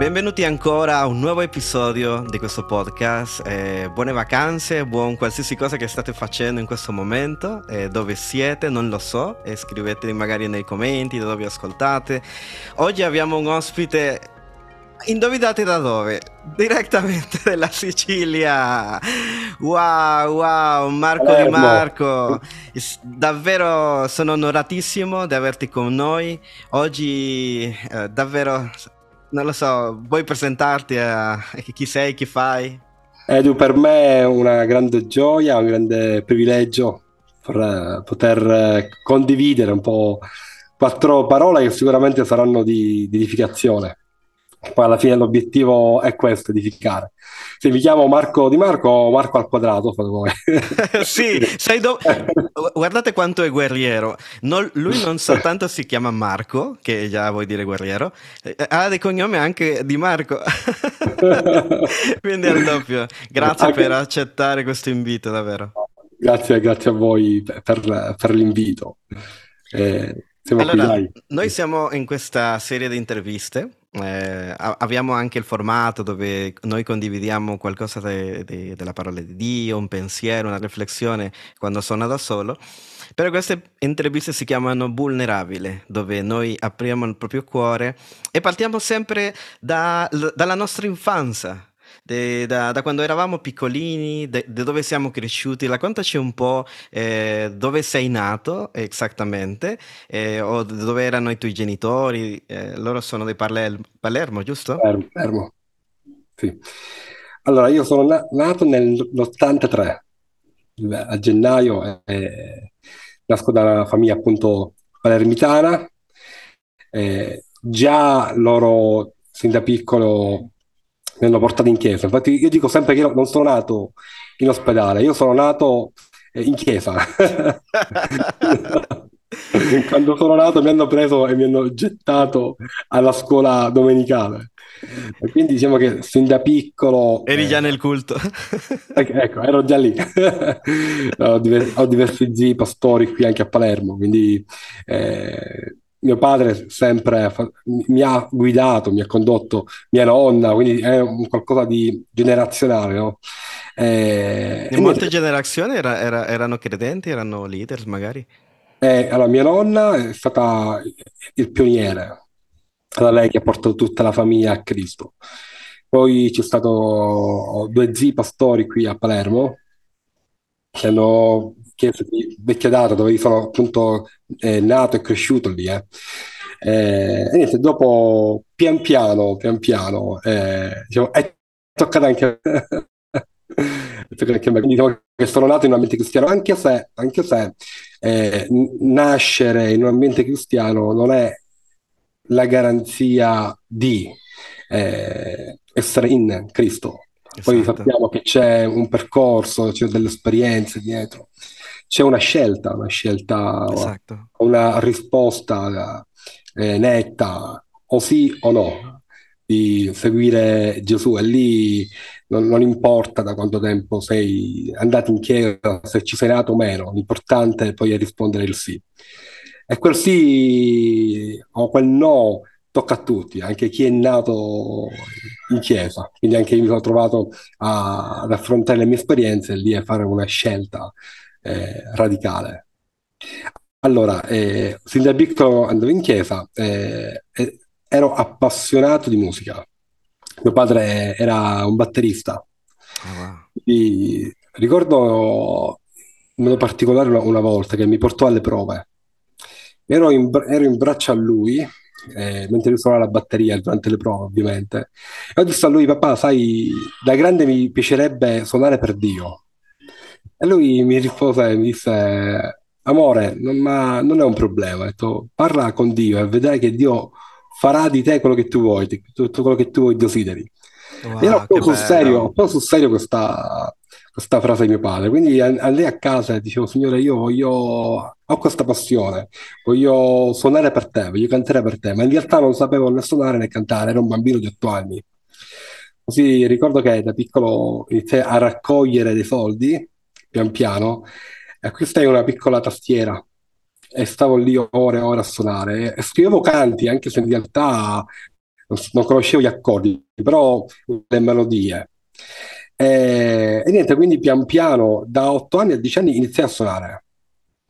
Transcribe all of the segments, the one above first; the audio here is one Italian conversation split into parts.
Benvenuti ancora a un nuovo episodio di questo podcast. Eh, buone vacanze, buon qualsiasi cosa che state facendo in questo momento. Eh, dove siete, non lo so. Eh, scriveteli magari nei commenti da dove ascoltate. Oggi abbiamo un ospite. Indovinate da dove? Direttamente dalla Sicilia. Wow, wow, Marco Palermo. Di Marco. Davvero sono onoratissimo di averti con noi. Oggi eh, davvero non lo so, vuoi presentarti a chi sei, chi fai? Edu, per me è una grande gioia, un grande privilegio per poter eh, condividere un po' quattro parole che sicuramente saranno di edificazione. Poi alla fine l'obiettivo è questo, edificare. Se mi chiamo Marco Di Marco Marco al quadrato, fate voi. sì, do... guardate quanto è guerriero. Non, lui non soltanto si chiama Marco, che già vuoi dire guerriero, eh, ha dei cognomi anche Di Marco. Quindi è il doppio. Grazie anche... per accettare questo invito, davvero. Grazie, grazie a voi per, per l'invito. Eh, allora, qui, noi siamo in questa serie di interviste eh, abbiamo anche il formato dove noi condividiamo qualcosa de, de, della parola di Dio, un pensiero, una riflessione quando sono da solo. Però queste interviste si chiamano vulnerabile, dove noi apriamo il proprio cuore e partiamo sempre da, dalla nostra infanzia, de, da, da, quando eravamo piccolini, da dove siamo cresciuti, raccontaci un po' eh, dove sei nato esattamente, eh, o dove erano i tuoi genitori, eh, loro sono di Palermo, Palermo giusto? Palermo, sì. Allora, io sono na- nato nell'83, a gennaio, eh, nasco da una famiglia appunto palermitana, eh, già loro sin da piccolo mi hanno portato in chiesa. Infatti io dico sempre che io non sono nato in ospedale, io sono nato eh, in chiesa. Quando sono nato mi hanno preso e mi hanno gettato alla scuola domenicale. E quindi diciamo che sin da piccolo... Eri eh, già nel culto. ecco, ecco ero già lì. ho, diversi, ho, diversi zii pastori qui anche a Palermo, quindi eh, mio padre sempre mi ha guidato, mi ha condotto mia nonna, quindi è un qualcosa di generazionale. No? Eh, In molte generazioni era, era, erano credenti, erano leader magari? Eh, allora, mia nonna è stata il pioniere, era lei che ha portato tutta la famiglia a Cristo. Poi c'è stato due zii pastori qui a Palermo che hanno di vecchia data dove sono appunto eh, nato e cresciuto lì. Eh. Eh, e niente, dopo pian piano, pian piano, eh, diciamo, è toccato anche anche a me. Quindi diciamo che sono nato in un ambiente cristiano, anche se, anche se eh, nascere in un ambiente cristiano non è la garanzia di eh, essere in Cristo. Esatto. Poi sappiamo che c'è un percorso, c'è delle esperienze dietro c'è una scelta, una scelta, esatto. una risposta eh, netta, o sì o no, di seguire Gesù. E lì non, non, importa da quanto tempo sei andato in chiesa, se ci sei nato o meno, l'importante poi è rispondere il sì. E quel sì o quel no tocca a tutti, anche chi è nato in chiesa. Quindi anche io mi sono trovato a, ad affrontare le mie esperienze lì e fare una scelta eh, radicale. Allora, eh, sin da piccolo andavo in chiesa, eh, ero appassionato di musica. Mio padre era un batterista. Oh, wow. ricordo in modo particolare una, una, volta che mi portò alle prove. Ero in, ero in braccio a lui, eh, mentre lui suonava la batteria durante le prove, ovviamente. E ho detto a lui, papà, sai, da grande mi piacerebbe suonare per Dio. E lui mi rispose e mi disse, amore, non, ma, non è un problema, detto, parla con Dio e vedrai che Dio farà di te quello che tu vuoi, tutto quello che tu desideri. Wow, io ho preso sul serio, sul serio questa, questa frase di mio padre. Quindi andai a casa e dicevo, Signore, io voglio, ho questa passione, voglio suonare per te, voglio cantare per te, ma in realtà non sapevo né suonare né cantare, ero un bambino di otto anni. Così ricordo che da piccolo iniziai a raccogliere dei soldi pian piano, acquistai una piccola tastiera e stavo lì ore e ore a suonare e scrivevo canti, anche se in realtà non conoscevo gli accordi, però le melodie. E, e niente, quindi pian piano, da 8 anni a 10 anni iniziai a suonare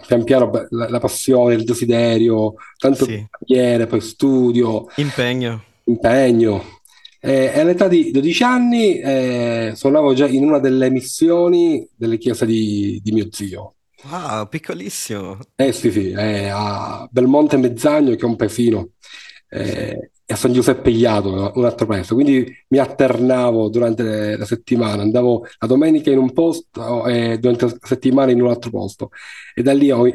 pian piano la, la passione, il desiderio, tanto sì. carriere, poi studio. Impegno. Impegno. E, e all'età di 12 anni eh, suonavo già in una delle missioni delle chiese di, di mio zio. Wow, piccolissimo. Eh sì, sì, eh, a Belmonte Mezzagno, che è un paesino. Eh, a San Giuseppe Iato, un altro paese. Quindi mi alternavo durante la settimana, andavo la domenica in un posto e durante la settimana in un altro posto. E da lì ho,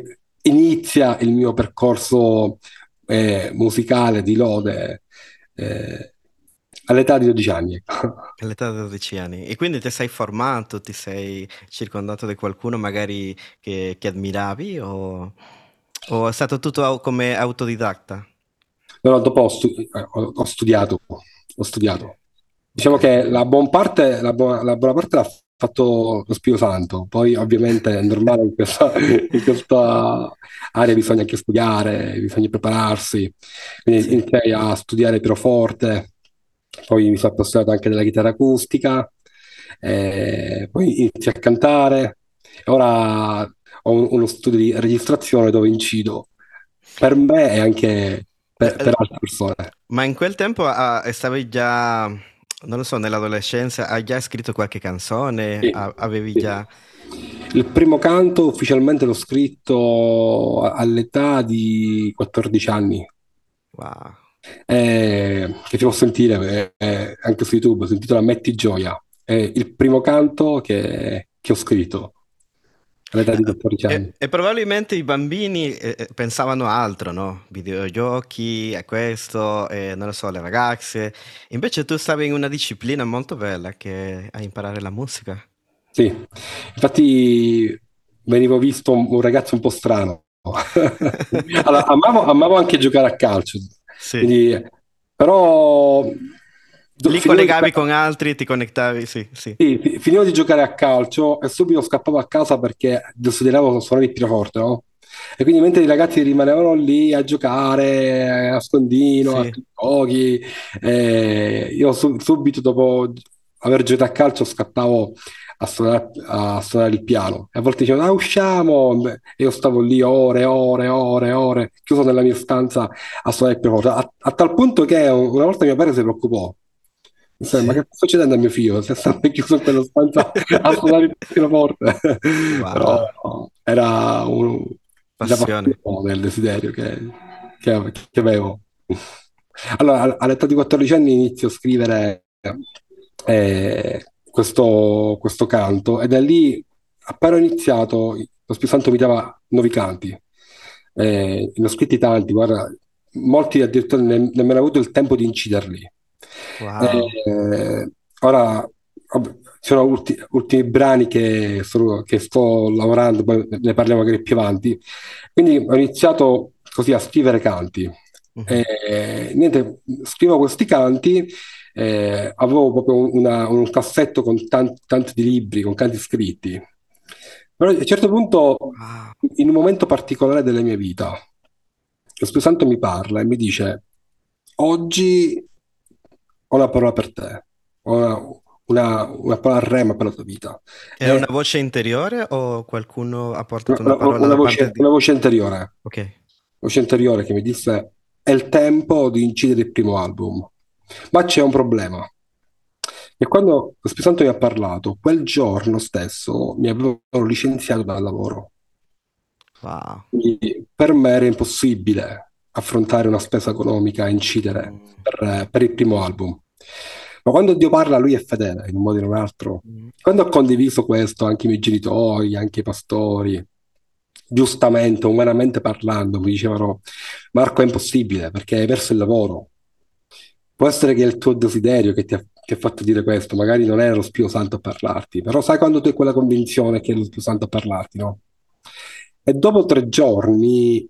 inizia il mio percorso eh, musicale di lode eh, all'età di 12 anni. Ecco. All'età di 12 anni. E quindi ti sei formato, ti sei circondato di qualcuno magari che, che ammiravi o, o è stato tutto come autodidatta? No, dopo ho, stu- eh, ho, studiato, ho studiato. Diciamo che la buona parte, la buona, la buona parte l'ha fatto lo Spirito Santo, poi ovviamente è normale in questa, in questa area bisogna anche studiare, bisogna prepararsi, quindi sì. iniziai a studiare pianoforte, poi mi sono appassionato anche della chitarra acustica, eh, poi iniziai a cantare, ora ho uno studio di registrazione dove incido per me e anche per, per altre persone. Ma in quel tempo uh, stavi già, non lo so, nell'adolescenza, hai già scritto qualche canzone? Sì, avevi sì. già... Il primo canto ufficialmente l'ho scritto all'età di 14 anni. Wow. Eh, che ti posso sentire eh, eh, anche su YouTube, si intitola Metti Gioia. È il primo canto che, che ho scritto all'età di 14 anni. E, e probabilmente i bambini eh, eh, pensavano altro, no? Videogiochi, a questo, eh, non lo so, le ragazze. Invece tu stavi in una disciplina molto bella che è imparare la musica. Sì, infatti venivo visto un, un ragazzo un po' strano. allora, amavo, amavo, anche giocare a calcio, sì. quindi, però Lì collegavi di... con altri, ti connettavi, sì, sì. sì. Finivo di giocare a calcio e subito scappavo a casa perché desideravo suonare il pianoforte, no? E quindi mentre i ragazzi rimanevano lì a giocare a scondino, sì. a giochi, eh, io su- subito dopo aver giocato a calcio scappavo a suonare, a suonare il piano. E a volte dicevano, ah, usciamo! E io stavo lì ore, ore, ore, ore, chiuso nella mia stanza a suonare il pianoforte. A, a tal punto che una volta mio padre si preoccupò Insomma, ma che sta succedendo a mio figlio? Se sta chiuso in quella stanza a suonare il pianoforte. Wow. Però era un, passione del desiderio che, che, che, avevo. Allora, all'età di 14 anni inizio a scrivere eh, questo, questo, canto e da lì, appena ho iniziato, lo Spirito Santo mi dava nuovi canti. Eh, ne ho scritti tanti, guarda, molti addirittura ne, nemmeno ho avuto il tempo di inciderli Wow. Eh, ora ci sono ulti- ultimi brani che, sono, che, sto lavorando, poi ne parliamo magari più avanti. Quindi ho iniziato così a scrivere canti. Uh-huh. E, niente, scrivo questi canti. Eh, avevo proprio una, un cassetto con tanti, tanti di libri, con canti scritti. Però a un certo punto, in un momento particolare della mia vita, lo Spirito Santo mi parla e mi dice: Oggi ho una parola per te, ho una, una, una parola rema per la tua vita. È una voce interiore o qualcuno ha portato una, una parola una voce, di... una voce interiore. Ok. Voce interiore che mi disse è il tempo di incidere il primo album. Ma c'è un problema. E quando lo Spirito mi ha parlato, quel giorno stesso mi avevano licenziato dal lavoro. Wow. Quindi per me era impossibile affrontare una spesa economica e incidere mm. per, per, il primo album. Ma quando Dio parla, lui è fedele in un modo o in un altro. Mm. Quando ho condiviso questo, anche i miei genitori, anche i pastori, giustamente, umanamente parlando, mi dicevano: Marco, è impossibile perché hai perso il lavoro. Può essere che è il tuo desiderio che ti ha, ti ha fatto dire questo, magari non era lo Spirito Santo a parlarti, però sai quando tu hai quella convinzione che è lo Spirito Santo a parlarti, no? E dopo tre giorni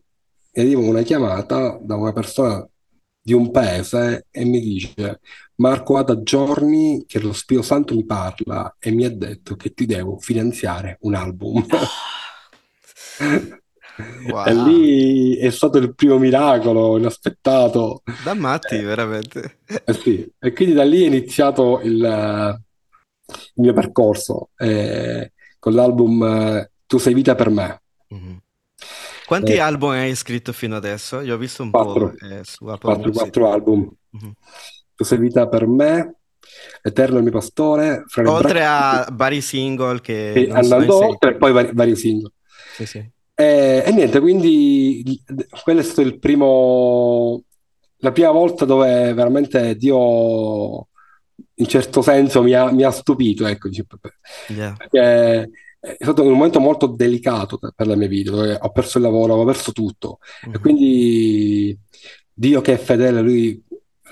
arriva una chiamata da una persona di un paese e mi dice Marco ha da giorni che lo Spirito Santo mi parla e mi ha detto che ti devo finanziare un album. Wow. E lì è stato il primo miracolo inaspettato. Da matti, eh, veramente. Eh sì. E quindi da lì è iniziato il, il mio percorso eh, con l'album eh, Tu sei vita per me. Mm-hmm. Quanti eh, album hai scritto fino adesso? Io ho visto un quattro, po' eh, su Apple quattro, quattro album. Mm-hmm. Tu sei vita per me, Eterno il mio pastore. Oltre a vari single che... che andando oltre e poi vari, vari single. Sì, sì. E, e, niente, quindi quello è stato il primo, la prima volta dove veramente Dio in certo senso mi ha, mi ha stupito, ecco, yeah. perché è stato un momento molto delicato per la mia vita, dove ho perso il lavoro, ho perso tutto, mm-hmm. e quindi Dio che è fedele, lui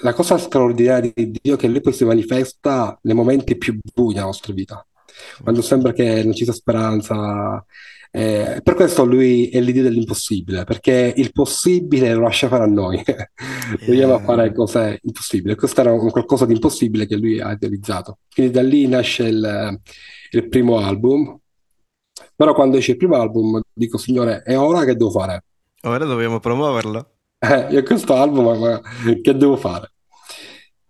la cosa straordinaria di Dio è che lui poi si manifesta nei momenti più bui della nostra vita, quando sembra che non ci sia speranza. Eh, per questo lui è l'idea dell'impossibile, perché il possibile lo lascia fare a noi. Vogliamo yeah. fare cose impossibili. Questo era un qualcosa di impossibile che lui ha realizzato. Quindi da lì nasce il, il primo album. Però quando esce il primo album dico, signore, è ora che devo fare? Ora dobbiamo promuoverlo. Eh, io questo album, ma, che devo fare?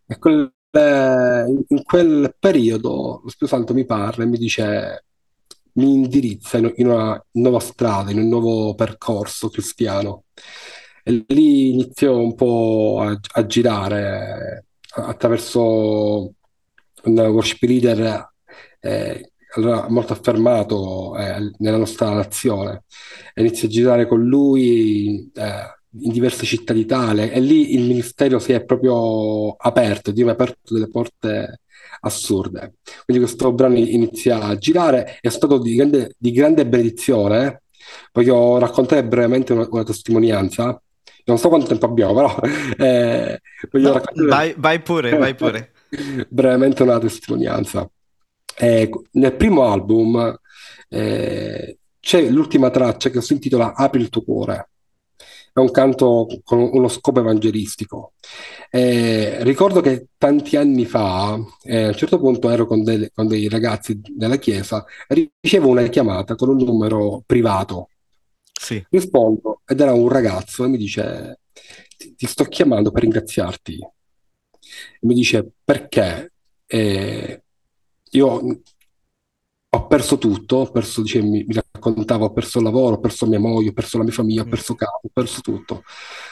E quel, eh, in quel periodo lo Spirito Santo mi parla e mi dice, mi indirizza in, in una nuova strada, in un nuovo percorso cristiano. E lì inizio un po' a, a girare attraverso un worship leader eh, allora, molto affermato eh, nella nostra nazione. Inizio a girare con lui eh, in diverse città d'Italia e lì il ministero si è proprio aperto, Dio mi ha aperto delle porte assurde. Quindi questo brano inizia a girare, è stato di grande, di grande benedizione. Voglio raccontare brevemente una, una, testimonianza. Non so quanto tempo abbiamo, però eh, voglio no, raccontare... vai, vai pure, vai pure. brevemente una testimonianza. Eh, nel primo album eh, c'è l'ultima traccia che si intitola Apri il tuo cuore è un canto con uno scopo evangelistico. Eh, ricordo che tanti anni fa, eh, a un certo punto ero con, delle, con dei ragazzi della chiesa, ricevo una chiamata con un numero privato. Sì. Rispondo ed era un ragazzo e mi dice: Ti, ti sto chiamando per ringraziarti. E mi dice perché? Eh, io ho perso tutto, ho perso, dice, mi, mi, raccontava, ho perso il lavoro, ho perso mia moglie, ho perso la mia famiglia, ho mm. perso capo, ho perso tutto.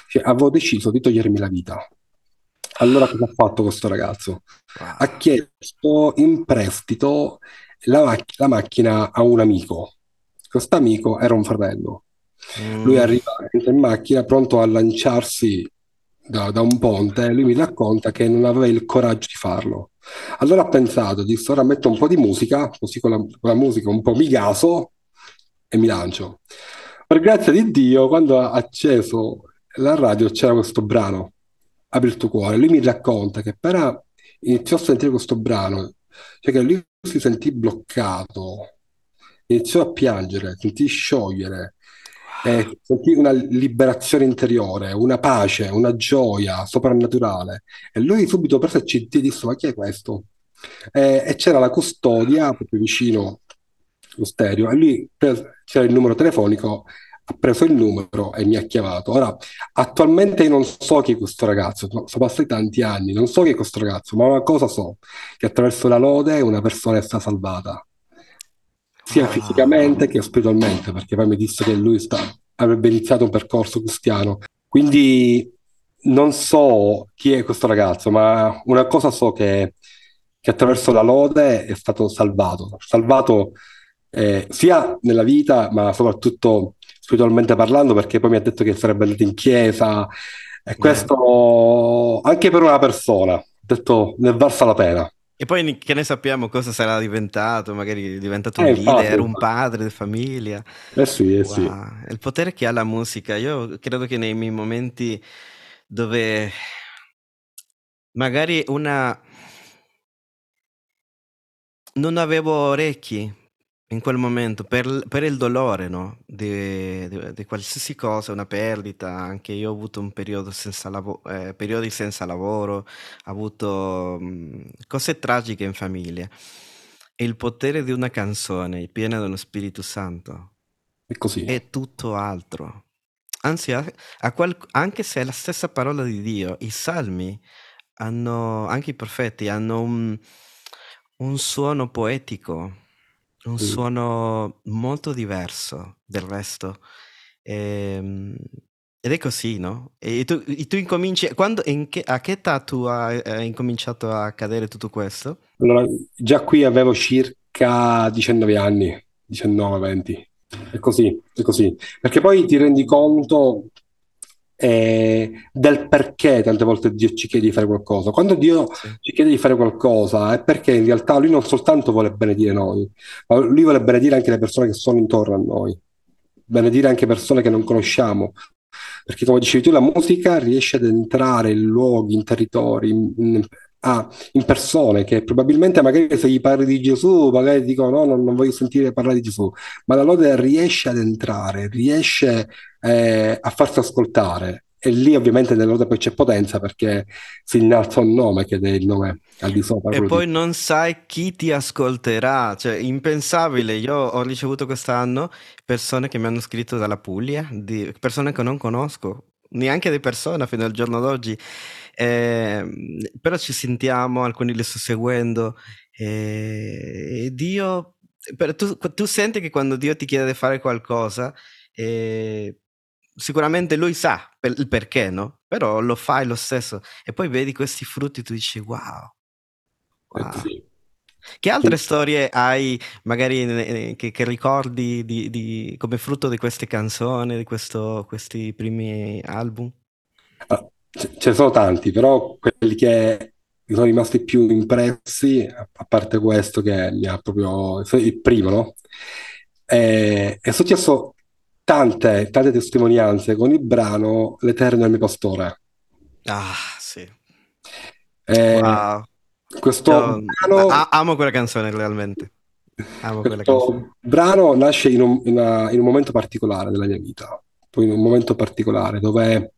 Cioè, avevo deciso di togliermi la vita. Allora cosa ha fatto questo ragazzo? Ha chiesto in prestito la, mac- la macchina a un amico. Questo amico era un fratello. Mm. Lui arriva in macchina pronto a lanciarsi da, da un ponte e lui mi racconta che non aveva il coraggio di farlo allora ho pensato, di ora metto un po' di musica, così con la, con la musica un po' mi gaso e mi lancio. Per grazia di Dio, quando ha acceso la radio c'era questo brano, Apri il tuo cuore. Lui mi racconta che appena iniziò a sentire questo brano, cioè che lui si sentì bloccato, iniziò a piangere, sentì sciogliere, eh, sentì una liberazione interiore, una pace, una gioia soprannaturale. E lui subito il CD e disse: Ma chi è questo? Eh, e c'era la custodia proprio vicino allo stereo, e lui c'era il numero telefonico. Ha preso il numero e mi ha chiamato. Ora, attualmente io non so chi è questo ragazzo, sono passati tanti anni, non so chi è questo ragazzo, ma una cosa so, che attraverso la lode una persona è stata salvata sia fisicamente che spiritualmente, perché poi mi disse che lui sta, avrebbe iniziato un percorso cristiano. Quindi non so chi è questo ragazzo, ma una cosa so che, che attraverso la lode è stato salvato, salvato eh, sia nella vita, ma soprattutto spiritualmente parlando, perché poi mi ha detto che sarebbe andato in chiesa, e questo anche per una persona, ha detto ne valsa la pena. E poi che ne sappiamo cosa sarà diventato, magari è diventato eh, un leader, un padre di famiglia. Eh sì, eh wow. sì. Il potere che ha la musica, io credo che nei miei momenti dove magari una... non avevo orecchi in quel momento, per, per il dolore, no? Di, di- di qualsiasi cosa, una perdita, anche io ho avuto un periodo senza lavo- eh, periodi senza lavoro, ho avuto mm, cose tragiche in famiglia. E il potere di una canzone piena dello Spirito Santo È così. È tutto altro. Anzi, a, a qual, anche se è la stessa parola di Dio, i salmi hanno, anche i profeti hanno un, un suono poetico, un suono molto diverso del resto. E, ehm, ed è così, no? E tu, tu incominci, quando, che, a che età tu hai, hai incominciato a accadere tutto questo? Allora, già qui avevo circa 19 anni, 19-20. È così, è così. Perché poi ti rendi conto eh, del perché tante volte Dio ci chiede di fare qualcosa. Quando Dio sì. ci chiede di fare qualcosa è perché in realtà Lui non soltanto vuole benedire noi, ma Lui vuole benedire anche le persone che sono intorno a noi, benedire anche persone che non conosciamo, perché come dicevi tu, la musica riesce ad entrare in luoghi, in territori, in, in, ah, in persone che probabilmente magari se gli parli di Gesù, magari dicono no, non, non voglio sentire parlare di Gesù, ma la lode riesce ad entrare, riesce eh, a farsi ascoltare. E lì ovviamente nella lode poi c'è potenza perché si innalza un nome che è il nome al di sopra. E poi di... non sai chi ti ascolterà, cioè impensabile. Io ho ricevuto quest'anno persone che mi hanno scritto dalla Puglia, di persone che non conosco, neanche di persona fino al giorno d'oggi. Eh, però ci sentiamo, alcuni li sto seguendo eh, e Dio, tu, tu, senti che quando Dio ti chiede di fare qualcosa, eh, sicuramente lui sa per, il perché, no? Però lo fai lo stesso e poi vedi questi frutti tu dici wow. wow. Sì. Che altre sì. storie hai, magari che, che ricordi di, di, come frutto di queste canzoni, di questo, questi primi album? Ce ne sono tanti, però quelli che mi sono rimasti più impressi, a parte questo che mi ha proprio... il primo, no? È, è successo tante, tante testimonianze con il brano L'Eterno è il mio pastore. Ah, sì. Eh, wow. Questo Io, brano... amo quella canzone realmente. Amo quella canzone. brano nasce in un, in, una, in un momento particolare della mia vita, poi in un momento particolare dove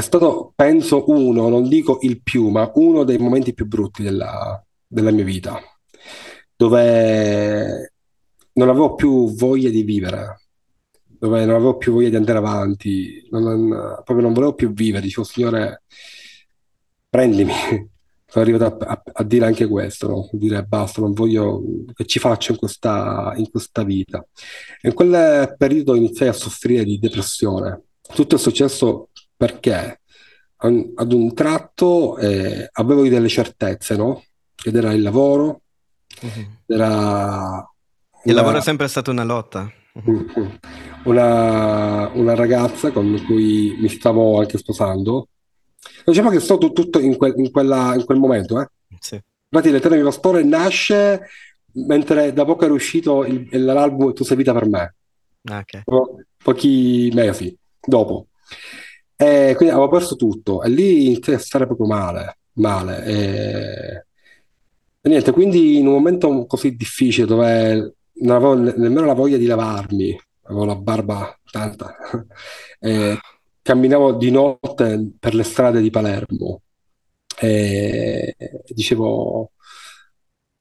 è stato, penso, uno, non dico il più, ma uno dei momenti più brutti della, della mia vita, dove non avevo più voglia di vivere, dove non avevo più voglia di andare avanti, non, non, proprio non volevo più vivere, dicevo, Signore, prendimi. Sono arrivato a, a, a dire anche questo, no? dire basta, non voglio che ci faccio in questa, in questa vita. In quel periodo iniziai a soffrire di depressione. Tutto è successo perché ad un tratto eh, avevo delle certezze, no? Ed era il lavoro, uh-huh. era... Il una... lavoro è sempre stato una lotta. Uh-huh. Una, una, ragazza con cui mi stavo anche sposando. Diciamo che è stato tutto in, que- in, quella, in quel momento. Eh? Sì. Infatti l'Eterno mio pastore nasce mentre da poco era uscito il, l'album Tu sei vita per me. Ah, okay. Po- pochi mesi dopo. E quindi avevo perso tutto e lì iniziai a stare proprio male, male. E... e niente, quindi in un momento così difficile dove non avevo ne- nemmeno la voglia di lavarmi, avevo la barba tanta, e camminavo di notte per le strade di Palermo e dicevo,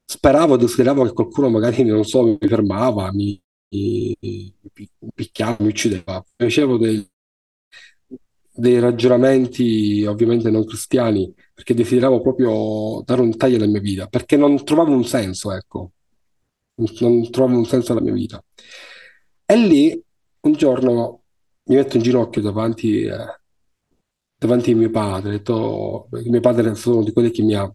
speravo, desideravo che qualcuno magari, non so, mi fermava, mi, mi, mi picchiava, mi uccideva. Facevo dei dei ragionamenti ovviamente non cristiani, perché desideravo proprio dare un taglio alla mia vita, perché non trovavo un senso, ecco, non trovavo un senso alla mia vita. E lì un giorno mi metto in ginocchio davanti, eh, davanti a mio padre, detto, mio padre è uno di quelli che mi, ha,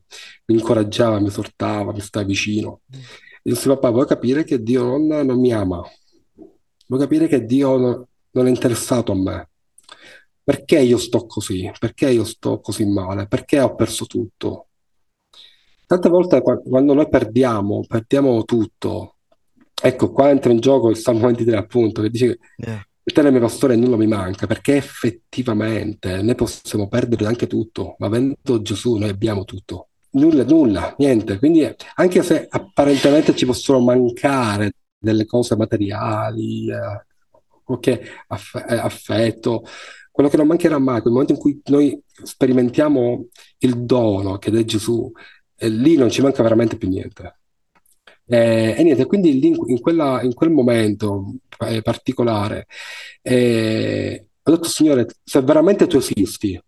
mi incoraggiava, mi esortava, mi stava vicino. E disse, papà, vuoi capire che Dio non, non mi ama? Vuoi capire che Dio non, non è interessato a me? Perché io sto così? Perché io sto così male? Perché ho perso tutto? Tante volte quando noi perdiamo, perdiamo tutto. Ecco, qua entra in gioco il Salmo 23 appunto, che dice yeah. il mio pastore nulla mi manca, perché effettivamente noi possiamo perdere anche tutto, ma avendo Gesù noi abbiamo tutto. Nulla, nulla, niente. Quindi anche se apparentemente ci possono mancare delle cose materiali, eh, qualche aff- eh, affetto, quello che non mancherà mai, quel momento in cui noi sperimentiamo il dono che è Gesù, e lì non ci manca veramente più niente. Eh, e niente, quindi lì in, in quella- in quel momento eh, particolare eh, ho detto, Signore, se veramente tu esisti,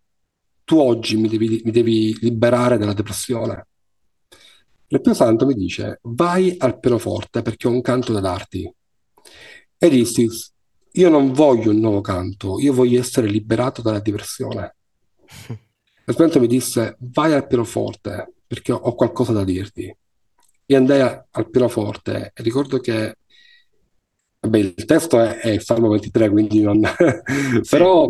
tu oggi mi devi, mi devi liberare dalla depressione. Il Pio Santo mi dice, vai al pianoforte perché ho un canto da darti. E dissi, io non voglio un nuovo canto, io voglio essere liberato dalla depressione. E Spento mi disse, vai al pianoforte perché ho qualcosa da dirti. E andai a- al pianoforte e ricordo che, vabbè, il testo è, è il Salmo 23, quindi non... Sì, però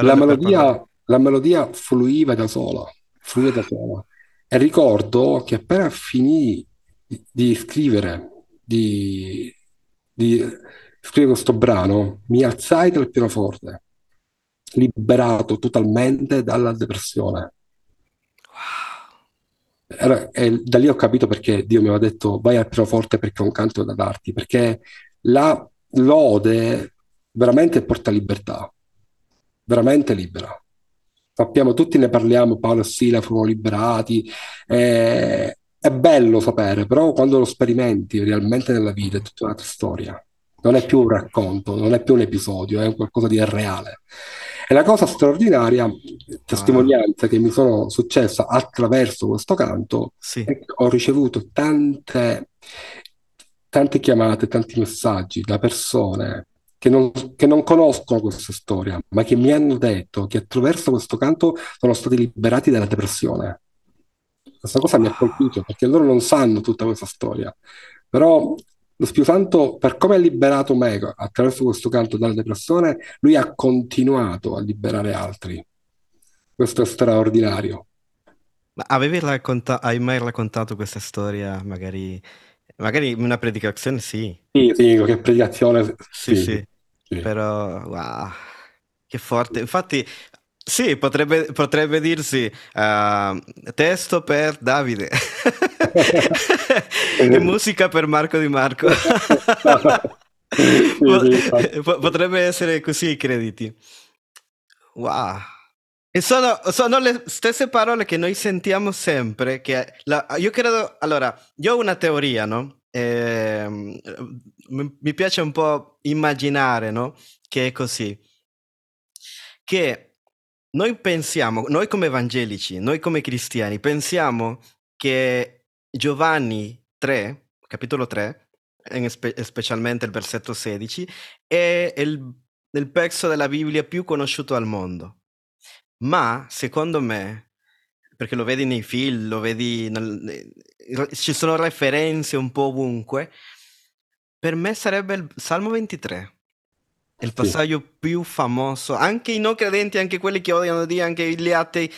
la per parlare. melodia, la melodia fluiva da sola, fluiva da sola. E ricordo che appena finì di, di scrivere, di, di scrivere questo brano, mi alzai dal pianoforte, liberato totalmente dalla depressione. Era- e da lì ho capito perché Dio mi aveva detto vai al pianoforte perché ho un canto da darti, perché la lode veramente porta libertà, veramente libera. Sappiamo, tutti ne parliamo, Paolo e Sila furono liberati, eh, è bello sapere, però quando lo sperimenti realmente nella vita è tutta un'altra storia. Non è più un racconto, non è più un episodio, è qualcosa di reale. E la cosa straordinaria, testimonianza che mi sono successa attraverso questo canto, sì. è che ho ricevuto tante, tante chiamate, tanti messaggi da persone che non, che non conoscono questa storia, ma che mi hanno detto che attraverso questo canto sono stati liberati dalla depressione. Questa cosa mi ha colpito perché loro non sanno tutta questa storia. Però lo Spirito Santo, per come ha liberato me attraverso questo canto dalla depressione, lui ha continuato a liberare altri. Questo è straordinario. Ma avevi racconta- hai mai raccontato questa storia? Magari, magari una predicazione, sì. Sì, sì, che predicazione, Sì, sì, sì, sì. però wow, che forte. Infatti, sì, potrebbe, potrebbe dirsi ah, testo per Davide e musica per Marco Di Marco. Potrebbe essere così i crediti. Wow. E sono, sono le stesse parole che noi sentiamo sempre. Che la- io credo, allora, io ho una teoria, no? Ehm, mi mi piace un po' immaginare, no? Che è così. Che noi pensiamo, noi come evangelici, noi come cristiani, pensiamo che Giovanni 3, capitolo 3, e spe- specialmente il versetto 16, è il, il pezzo della Bibbia più conosciuto al mondo. Ma secondo me, perché lo vedi nei film, lo vedi, nel- ci sono referenze un po' ovunque, per me sarebbe il Salmo 23. Il Sì, passaggio più famoso. Anche i non credenti, anche quelli che odiano Dio, anche gli atei,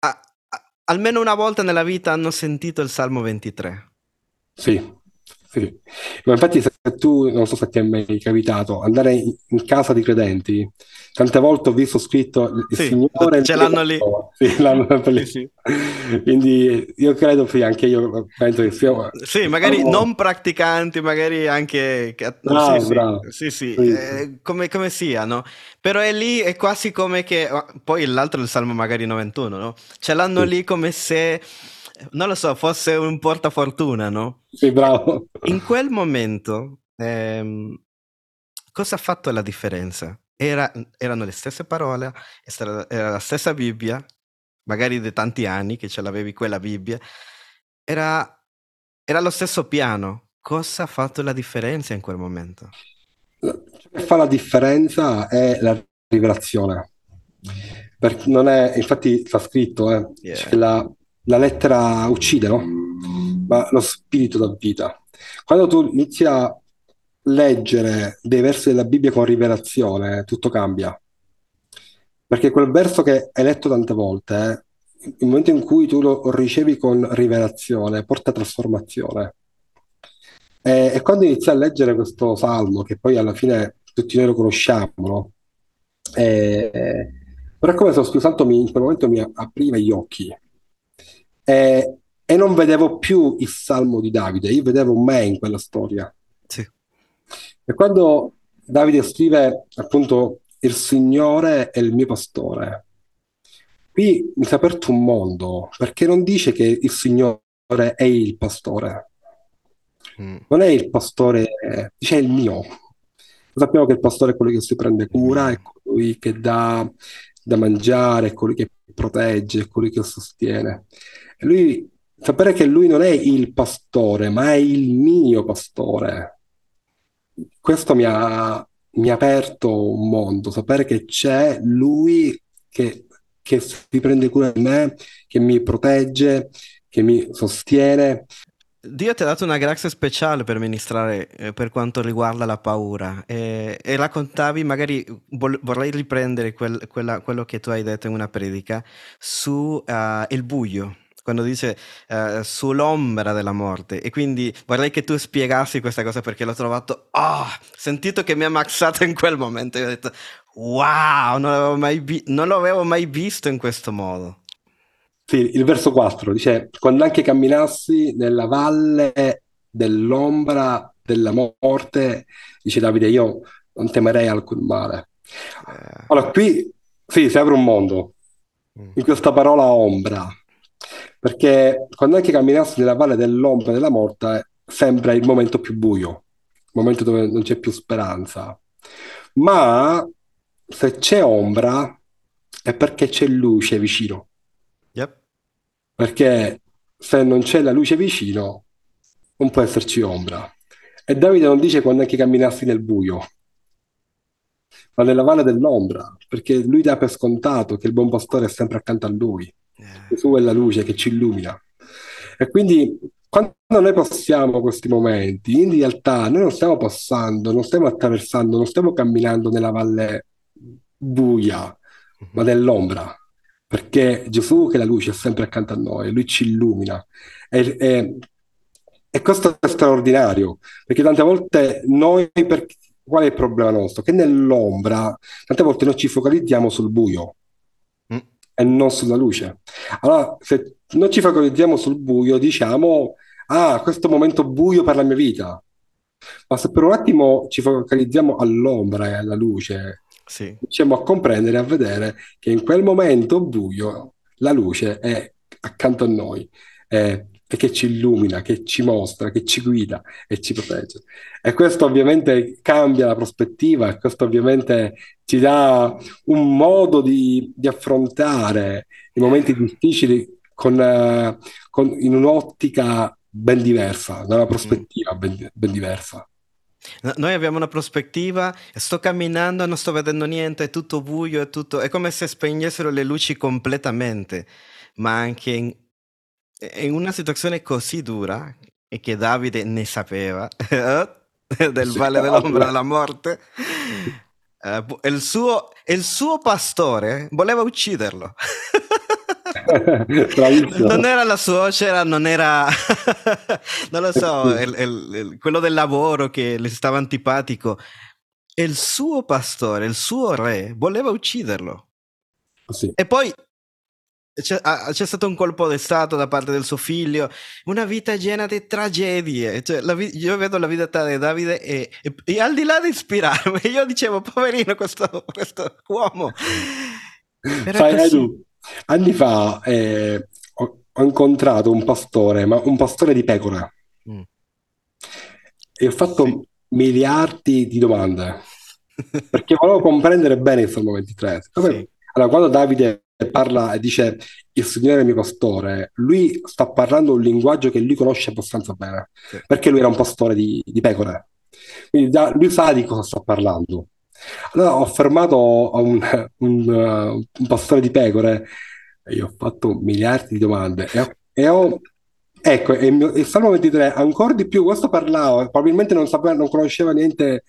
a- a- almeno una volta nella vita hanno sentito il Salmo 23. sì, sì. Ma infatti se tu, non so se ti è mai capitato, andare in, in casa di credenti, tante volte ho visto scritto il Sì, Signore ce l'hanno lì. Sì, l'hanno lì. sì. Quindi io credo, sì, anche io penso che sia... Sì, magari Salmo- non praticanti, magari anche... Bravo, sì, bravo. sì, sì, eh, come, come sia, no? Però è lì, è quasi come che... Poi l'altro è il Salmo magari 91, no? Ce l'hanno lì come se, non lo so, fosse un portafortuna, no? sì, bravo. In quel momento, ehm, cosa ha fatto la differenza? Era- erano le stesse parole, era la stessa Bibbia, magari di tanti anni che ce l'avevi quella Bibbia, era, era lo stesso piano. Cosa ha fatto la differenza in quel momento? Ciò che fa la differenza è la rivelazione. Perché non è, infatti sta scritto, eh, c'è Yeah. la, la lettera uccide, no? Ma lo spirito dà vita. Quando tu inizi a leggere dei versi della Bibbia con rivelazione, tutto cambia. Perché quel verso che hai letto tante volte, eh, il momento in cui tu lo ricevi con rivelazione, porta trasformazione. E, e quando inizi a leggere questo salmo, che poi alla fine tutti noi lo conosciamo, no? E- però è come se lo Spirito in quel momento mi apriva gli occhi e, e non vedevo più il salmo di Davide, io vedevo me in quella storia. Sì. E quando Davide scrive appunto il Signore è il mio pastore, qui mi si è aperto un mondo, perché non dice che il Signore è il pastore, mm. non è il pastore, dice è il mio. Sappiamo che il pastore è quello che si prende cura, è colui che dà da mangiare, è colui che protegge, è colui che sostiene. Lui, sapere che lui non è il pastore, ma è il mio pastore. Questo mi ha, mi ha aperto un mondo, sapere che c'è lui che, che si prende cura di me, che mi protegge, che mi sostiene. Dio ti ha dato una grazia speciale per ministrare eh, per quanto riguarda la paura e, e raccontavi, magari vol- vorrei riprendere quel, quella, quello che tu hai detto in una predica su uh, il buio, quando dice uh, sull'ombra della morte e quindi vorrei che tu spiegassi questa cosa perché l'ho trovato, oh, sentito che mi ha maxato in quel momento e ho detto wow, non l'avevo mai, vi- non l'avevo mai visto in questo modo. Sì, il verso 4 dice, quando anche camminassi nella valle dell'ombra della morte, dice Davide, io non temerei alcun male. Eh. Allora, qui sì, si apre un mondo mm. in questa parola ombra, perché quando anche camminassi nella valle dell'ombra della morte, sembra il momento più buio, il momento dove non c'è più speranza. Ma se c'è ombra è perché c'è luce vicino. Yep. Perché se non c'è la luce vicino, non può esserci ombra. E Davide non dice quando anche camminassi nel buio, ma nella valle dell'ombra, perché lui dà per scontato che il buon pastore è sempre accanto a lui. Gesù è la luce che ci illumina. E quindi quando noi passiamo questi momenti, in realtà noi non stiamo passando, non stiamo attraversando, non stiamo camminando nella valle buia, ma nell'ombra perché Gesù che è la luce è sempre accanto a noi, lui ci illumina. E, e, e questo è straordinario, perché tante volte noi, per, qual è il problema nostro? Che nell'ombra, tante volte noi ci focalizziamo sul buio. E non sulla luce. Allora, se noi ci focalizziamo sul buio, diciamo, ah, questo momento buio per la mia vita. Ma se per un attimo ci focalizziamo all'ombra e alla luce, sì. riusciamo a comprendere, a vedere che in quel momento buio la luce è accanto a noi eh, e che ci illumina, che ci mostra, che ci guida e ci protegge. E questo ovviamente cambia la prospettiva e questo ovviamente ci dà un modo di, di affrontare i momenti difficili con, con, in un'ottica ben diversa, da una prospettiva ben, ben diversa. Noi abbiamo una prospettiva, sto camminando, non sto vedendo niente, è tutto buio, è tutto... È come se spegnessero le luci completamente, ma anche in, in una situazione così dura, e che Davide ne sapeva, del sì, Valle dell'Ombra della Morte, eh, il, suo, il suo pastore voleva ucciderlo. non era la suocera, non era, non lo so, il, il, quello del lavoro che le stava antipatico. Il suo pastore, il suo re, voleva ucciderlo. Sì. E poi c'è, c'è, stato un colpo di stato da parte del suo figlio, una vita piena di tragedie. Cioè, vi- io vedo la vita di Davide e, e, e, al di là di ispirarmi, io dicevo, poverino questo, questo uomo. Sai, Edu, Anni fa eh, ho, ho, incontrato un pastore, ma un pastore di pecore, mm. e ho fatto sì. miliardi di domande perché volevo comprendere bene il Salmo 23. Sì. Allora, quando Davide parla e dice il Signore è mio pastore, lui sta parlando un linguaggio che lui conosce abbastanza bene, sì. perché lui era un pastore di, di pecore. Quindi da, lui sa di cosa sta parlando. Allora ho fermato a un, un, un pastore di pecore e gli ho fatto miliardi di domande e ho, e ho ecco, e il, mio, il Salmo 23 ancora di più, questo parlava, probabilmente non sapeva, non conosceva niente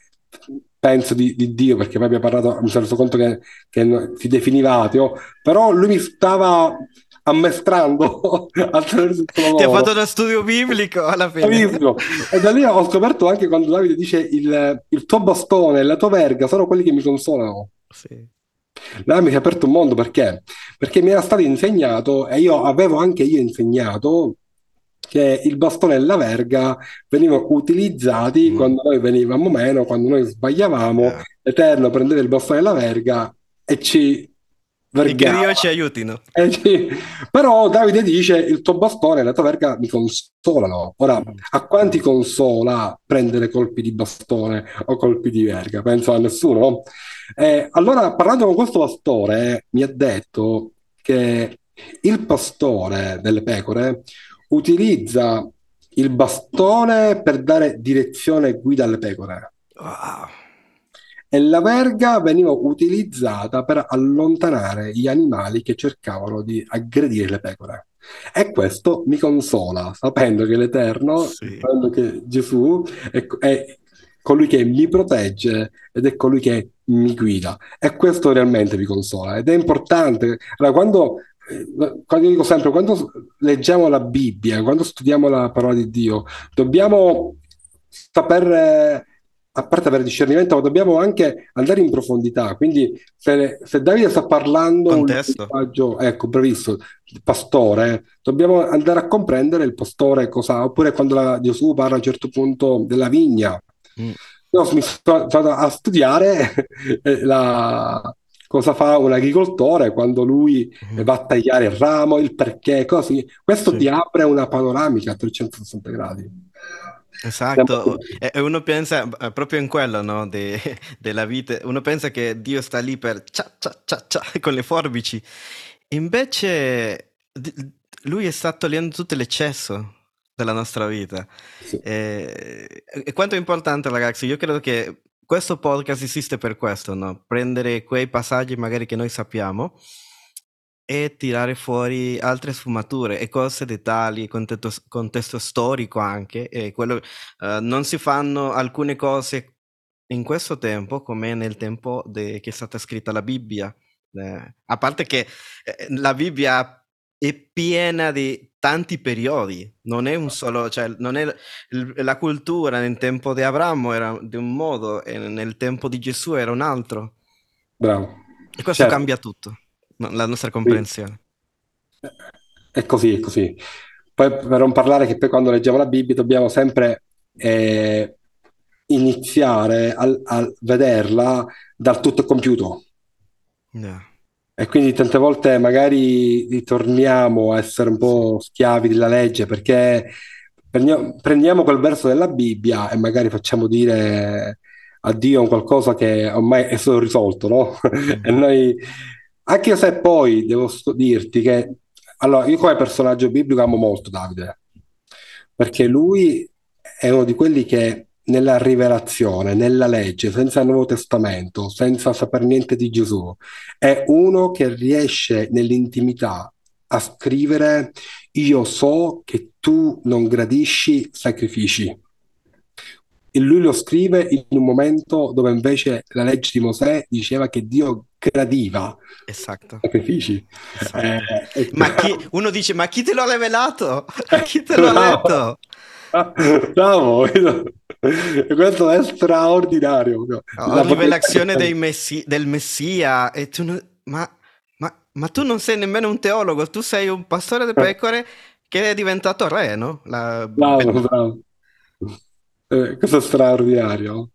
penso di, di, Dio perché poi abbiamo parlato, mi sono reso conto che, che si definiva ateo, però lui mi stava ammestrando attraverso il lavoro. Ti ha fatto uno studio biblico alla fine. E da lì ho scoperto anche quando Davide dice il, il tuo bastone e la tua verga sono quelli che mi consolano. Sì. Là mi si è aperto un mondo perché? Perché mi era stato insegnato e io avevo anche io insegnato che il bastone e la verga venivano utilizzati mm. quando noi venivamo meno, quando noi sbagliavamo, yeah. l'Eterno prendeva il bastone e la verga e ci vergata. E che Dio ci aiutino. Eh. Però Davide dice il tuo bastone e la tua verga mi consolano. Ora, a quanti consola prendere colpi di bastone o colpi di verga? Penso a nessuno. Eh, allora, parlando con questo pastore, mi ha detto che il pastore delle pecore utilizza il bastone per dare direzione e guida alle pecore. Wow. E la verga veniva utilizzata per allontanare gli animali che cercavano di aggredire le pecore. E questo mi consola, sapendo che l'Eterno, sì. sapendo che Gesù è, è colui che mi protegge ed è colui che mi guida. E questo realmente mi consola. Ed è importante. Allora, quando quando dico sempre, quando leggiamo la Bibbia, quando studiamo la parola di Dio, dobbiamo saper, a parte avere discernimento, ma dobbiamo anche andare in profondità. Quindi, se, se Davide sta parlando Contesto. un linguaggio, ecco, bravissimo, il pastore, dobbiamo andare a comprendere il pastore cosa, oppure quando la, Gesù parla a un certo punto della vigna. Mm. Io mi sono andato a studiare la, cosa fa un agricoltore quando lui mm. va a tagliare il ramo, il perché, così. Questo sì. ti apre una panoramica a 360 gradi. Esatto, e uno pensa eh, proprio in quello, no? De, della vita, uno pensa che Dio sta lì per cia, cia, cia, cia, con le forbici, invece lui sta togliendo tutto l'eccesso della nostra vita. Sì. E, e, quanto è importante ragazzi, io credo che questo podcast esiste per questo, no? Prendere quei passaggi magari che noi sappiamo e tirare fuori altre sfumature e cose, dettagli, contesto, contesto storico anche. Quello, uh, non si fanno alcune cose in questo tempo come nel tempo de, che è stata scritta la Bibbia. Eh, a parte che eh, la Bibbia è piena di tanti periodi, non è un solo, cioè non è la cultura nel tempo di Abramo era di un modo e nel tempo di Gesù era un altro. Bravo. E questo certo. cambia tutto, la nostra comprensione. È così, è così. Poi per non parlare che poi quando leggiamo la Bibbia dobbiamo sempre eh, iniziare a, a, vederla dal tutto compiuto. Yeah. E quindi tante volte magari ritorniamo a essere un po' schiavi della legge perché prendiamo quel verso della Bibbia e magari facciamo dire a Dio un qualcosa che ormai è stato risolto, no? Mm. e noi, anche se poi devo dirti che allora, io come personaggio biblico amo molto Davide perché lui è uno di quelli che nella rivelazione, nella legge, senza il Nuovo Testamento, senza saper niente di Gesù, è uno che riesce nell'intimità a scrivere io so che tu non gradisci sacrifici. E lui lo scrive in un momento dove invece la legge di Mosè diceva che Dio gradiva esatto. sacrifici. Esatto. Eh, ma chi, uno dice, ma chi te l'ha rivelato? Chi te l'ha detto? Bravo, questo è straordinario. La rivelazione messi- del Messia, e tu non... ma, ma, ma, tu non sei nemmeno un teologo, tu sei un pastore di pecore che è diventato re, no? La... Bravo, bravo. Eh, questo è straordinario.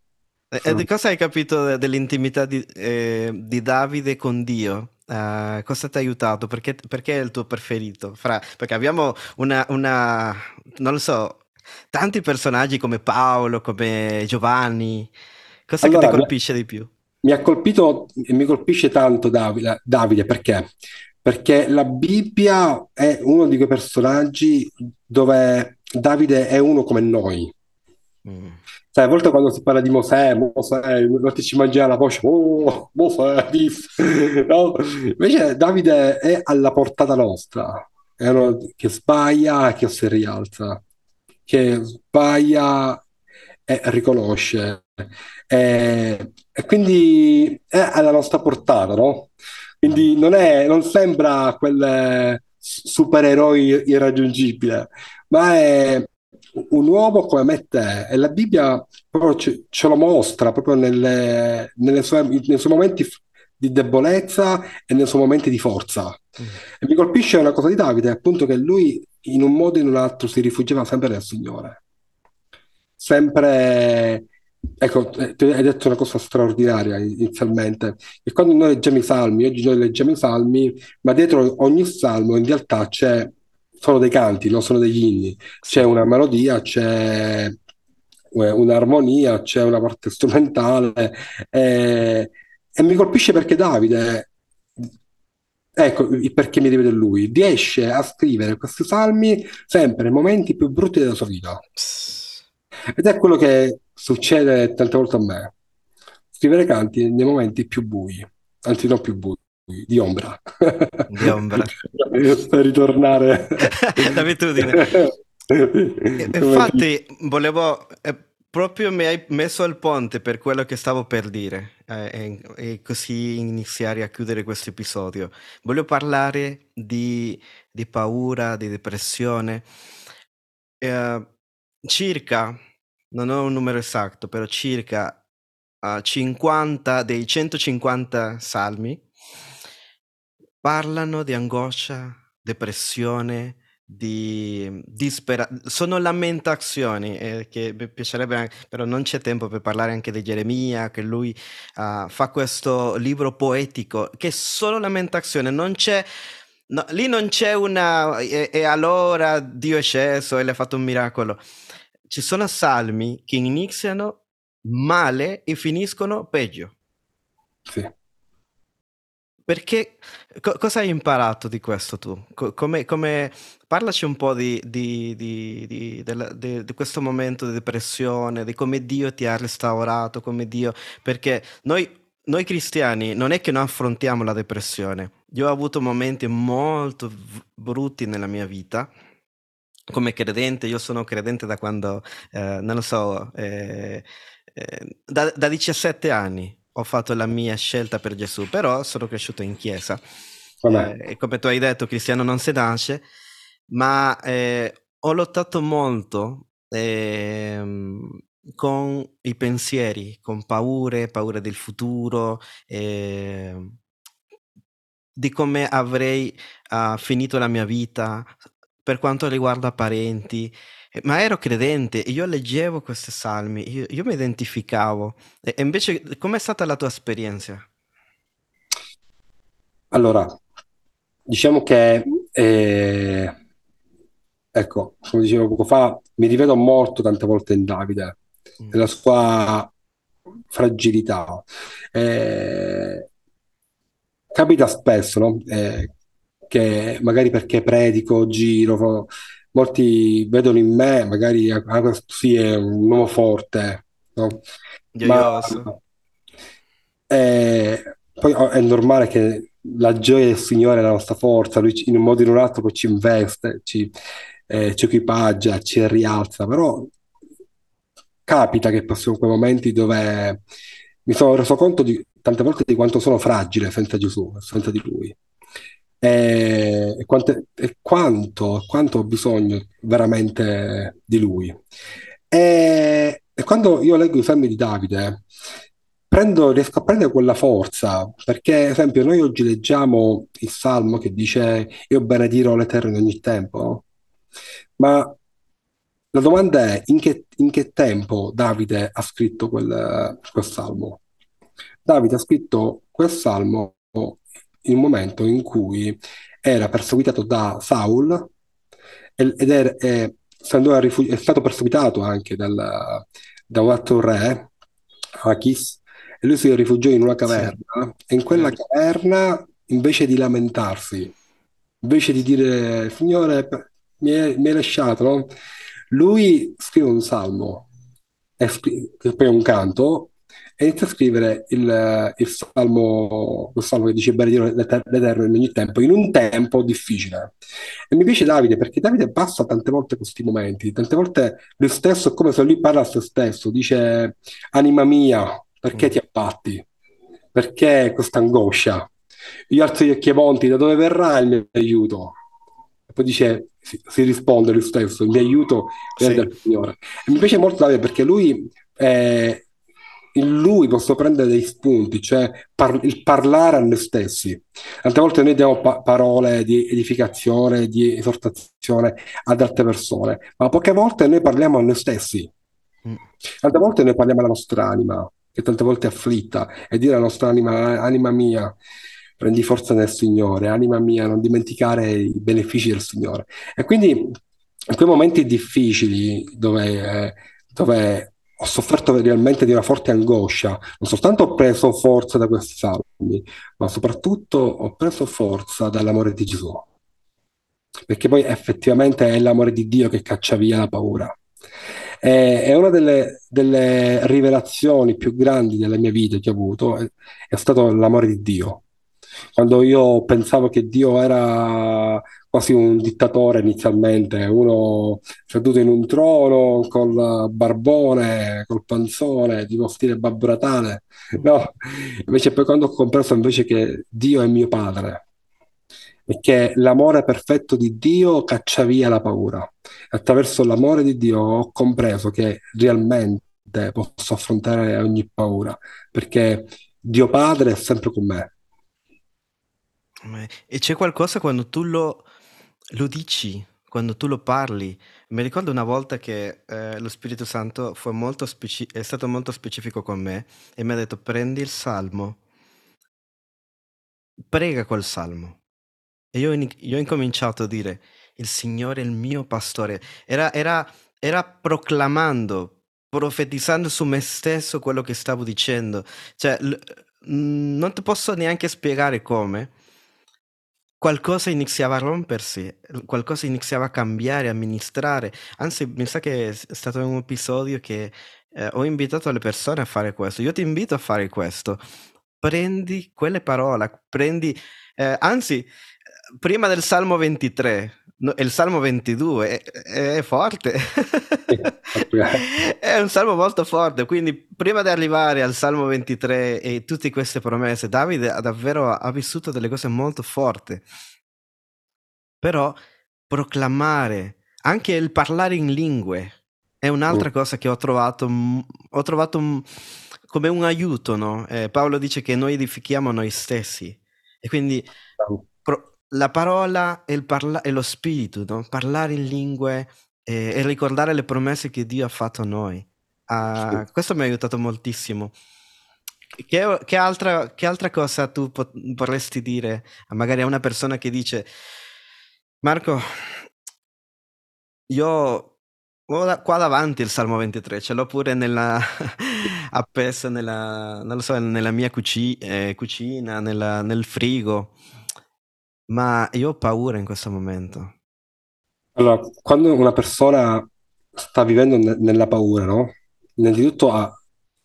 E, e di cosa hai capito dell'intimità di, eh, di Davide con Dio? Uh, cosa ti ha aiutato? Perché, perché, è il tuo preferito? Fra, perché abbiamo una, una, non lo so, tanti personaggi come Paolo, come Giovanni. Cosa allora, ti colpisce di più? Mi ha colpito e mi colpisce tanto Davide, Davide perché? Perché la Bibbia è uno di quei personaggi dove Davide è uno come noi. Mm. Sai, a volte quando si parla di Mosè, Mosè, non ci mangia la voce, oh, Mosè, no? Invece Davide è alla portata nostra, è uno che sbaglia e che si rialza che sbaglia e riconosce. E, e, quindi è alla nostra portata, no? Quindi non, è, non sembra quel supereroe irraggiungibile, ma è un uomo come me e te. E la Bibbia ce, ce lo mostra proprio nelle, nelle sue, nei suoi momenti di debolezza e nei suoi momenti di forza. Mm. E mi colpisce una cosa di Davide, appunto che lui in un modo o in un altro si rifugiava sempre nel Signore. Sempre ecco, eh, hai detto una cosa straordinaria inizialmente, e quando noi leggiamo i salmi, oggi noi leggiamo i salmi, ma dietro ogni salmo in realtà c'è, sono dei canti, non sono degli inni, c'è una melodia, c'è eh, un'armonia, c'è una parte strumentale, e, e mi colpisce perché Davide Ecco il perché mi deve lui. Riesce a scrivere questi salmi sempre nei momenti più brutti della sua vita. Ed è quello che succede tante volte a me. Scrivere canti nei momenti più bui, anzi non più bui, di ombra. Di ombra. per ritornare. L'abitudine. Infatti, volevo... Proprio mi hai messo al ponte per quello che stavo per dire eh, e, e, così iniziare a chiudere questo episodio. Voglio parlare di, di paura, di depressione. Eh, circa, non ho un numero esatto, però circa uh, 50 dei 150 salmi parlano di angoscia, depressione, di dispera- sono lamentazioni eh, che piacerebbe però non c'è tempo per parlare anche di Geremia che lui uh, fa questo libro poetico che è solo lamentazione non c'è no, lì non c'è una e, e, allora Dio è sceso e le ha fatto un miracolo. Ci sono salmi che iniziano male e finiscono peggio. Sì perché co- cosa hai imparato di questo tu? Co- come, come... Parlaci un po' di, di, di, di, questo momento di depressione, di come Dio ti ha restaurato, come Dio... Perché noi, noi cristiani non è che non affrontiamo la depressione. Io ho avuto momenti molto brutti nella mia vita. Come credente, io sono credente da quando, eh, non lo so, eh, eh, da, da 17 anni ho fatto la mia scelta per Gesù, però sono cresciuto in chiesa. Eh, e come tu hai detto, cristiano non si nasce, ma eh, ho lottato molto eh, con i pensieri, con paure, paure del futuro, ehm, di come avrei uh, finito la mia vita per quanto riguarda parenti, eh, ma ero credente, io leggevo questi salmi, io, io mi identificavo. E invece, com'è stata la tua esperienza? Allora, diciamo che, eh, ecco, come dicevo poco fa, mi rivedo molto tante volte in Davide, mm. nella sua fragilità. Eh, capita spesso, no? Eh, che magari perché predico, giro, molti vedono in me, magari ah, sì, è un uomo forte, no? Ma è, poi oh, è normale che la gioia del Signore è la nostra forza, lui in un modo o in un altro poi ci investe, ci, eh, ci equipaggia, ci rialza, però capita che passiamo quei momenti dove mi sono reso conto di, tante volte di quanto sono fragile senza Gesù, senza di Lui e, e, quante, e quanto, quanto, ho bisogno veramente di lui. E, e quando io leggo i salmi di Davide, prendo, riesco a prendere quella forza, perché, ad esempio, noi oggi leggiamo il salmo che dice io benedirò l'Eterno in ogni tempo, ma la domanda è in che, in che tempo Davide ha scritto quel, quel salmo? Davide ha scritto quel salmo il momento in cui era perseguitato da Saul ed è, è, è stato perseguitato anche dal, da un altro re, Achis, e lui si rifugiò in una caverna sì. e in quella caverna invece di lamentarsi, invece di dire Signore mi hai, mi hai lasciato, no? lui scrive un salmo, e poi un canto e inizia a scrivere il, il, salmo, il salmo che dice benedire l'Eterno in ogni tempo, in un tempo difficile. E mi piace Davide perché Davide passa tante volte questi momenti, tante volte lui stesso è come se lui parla a se stesso, dice anima mia, perché ti abbatti? Perché questa angoscia? Io alzo gli occhi ai monti, da dove verrà il mio aiuto? E poi dice, si, si risponde lui stesso, il mio aiuto viene sì. dal Signore. E mi piace molto Davide perché lui... Eh, in lui posso prendere dei spunti, cioè par- il parlare a noi stessi. Tante volte noi diamo pa- parole di edificazione, di esortazione ad altre persone, ma poche volte noi parliamo a noi stessi. Mm. Tante volte noi parliamo alla nostra anima, che tante volte è afflitta, e dire alla nostra anima, anima mia, prendi forza nel Signore, anima mia, non dimenticare i benefici del Signore. E quindi in quei momenti difficili dove, eh, dove ho sofferto realmente di una forte angoscia, non soltanto ho preso forza da questi salmi, ma soprattutto ho preso forza dall'amore di Gesù. Perché poi effettivamente è l'amore di Dio che caccia via la paura. è una delle, delle, rivelazioni più grandi della mia vita che ho avuto, è stato l'amore di Dio. Quando io pensavo che Dio era quasi un dittatore inizialmente, uno seduto in un trono col barbone, col panzone, tipo stile Babbo Natale. No, invece poi quando ho compreso invece che Dio è mio padre e che l'amore perfetto di Dio caccia via la paura. Attraverso l'amore di Dio ho compreso che realmente posso affrontare ogni paura, perché Dio Padre è sempre con me. E c'è qualcosa quando tu lo, lo dici, quando tu lo parli. Mi ricordo una volta che eh, lo Spirito Santo molto speci- è stato molto specifico con me e mi ha detto prendi il salmo, prega col salmo. E io, in- io ho incominciato a dire il Signore è il mio pastore. Era, era, era proclamando, profetizzando su me stesso quello che stavo dicendo. Cioè, l- non ti posso neanche spiegare come qualcosa iniziava a rompersi, qualcosa iniziava a cambiare, a ministrare. Anzi, mi sa che è stato un episodio che eh, ho invitato le persone a fare questo. Io ti invito a fare questo. Prendi quelle parole, prendi, eh, anzi, prima del Salmo 23, No, il Salmo 22 è, è forte, è un salmo molto forte, quindi prima di arrivare al Salmo 23 e tutte queste promesse, Davide ha davvero ha vissuto delle cose molto forti, però proclamare, anche il parlare in lingue, è un'altra mm. cosa che ho trovato, ho trovato come un aiuto, no? eh, Paolo dice che noi edifichiamo noi stessi e quindi pro- la parola e, parla- e lo spirito, no? parlare in lingue e-, e, ricordare le promesse che Dio ha fatto a noi. Uh, sì. Questo mi ha aiutato moltissimo. Che, che, altra, che altra, cosa tu pot- vorresti dire a magari a una persona che dice Marco, io ho da- qua davanti il Salmo 23, ce l'ho pure nella, appeso nella, so, nella mia cuci- eh, cucina, nella, nel frigo. Ma io ho paura in questo momento. Allora, quando una persona sta vivendo ne- nella paura, no? Innanzitutto ha,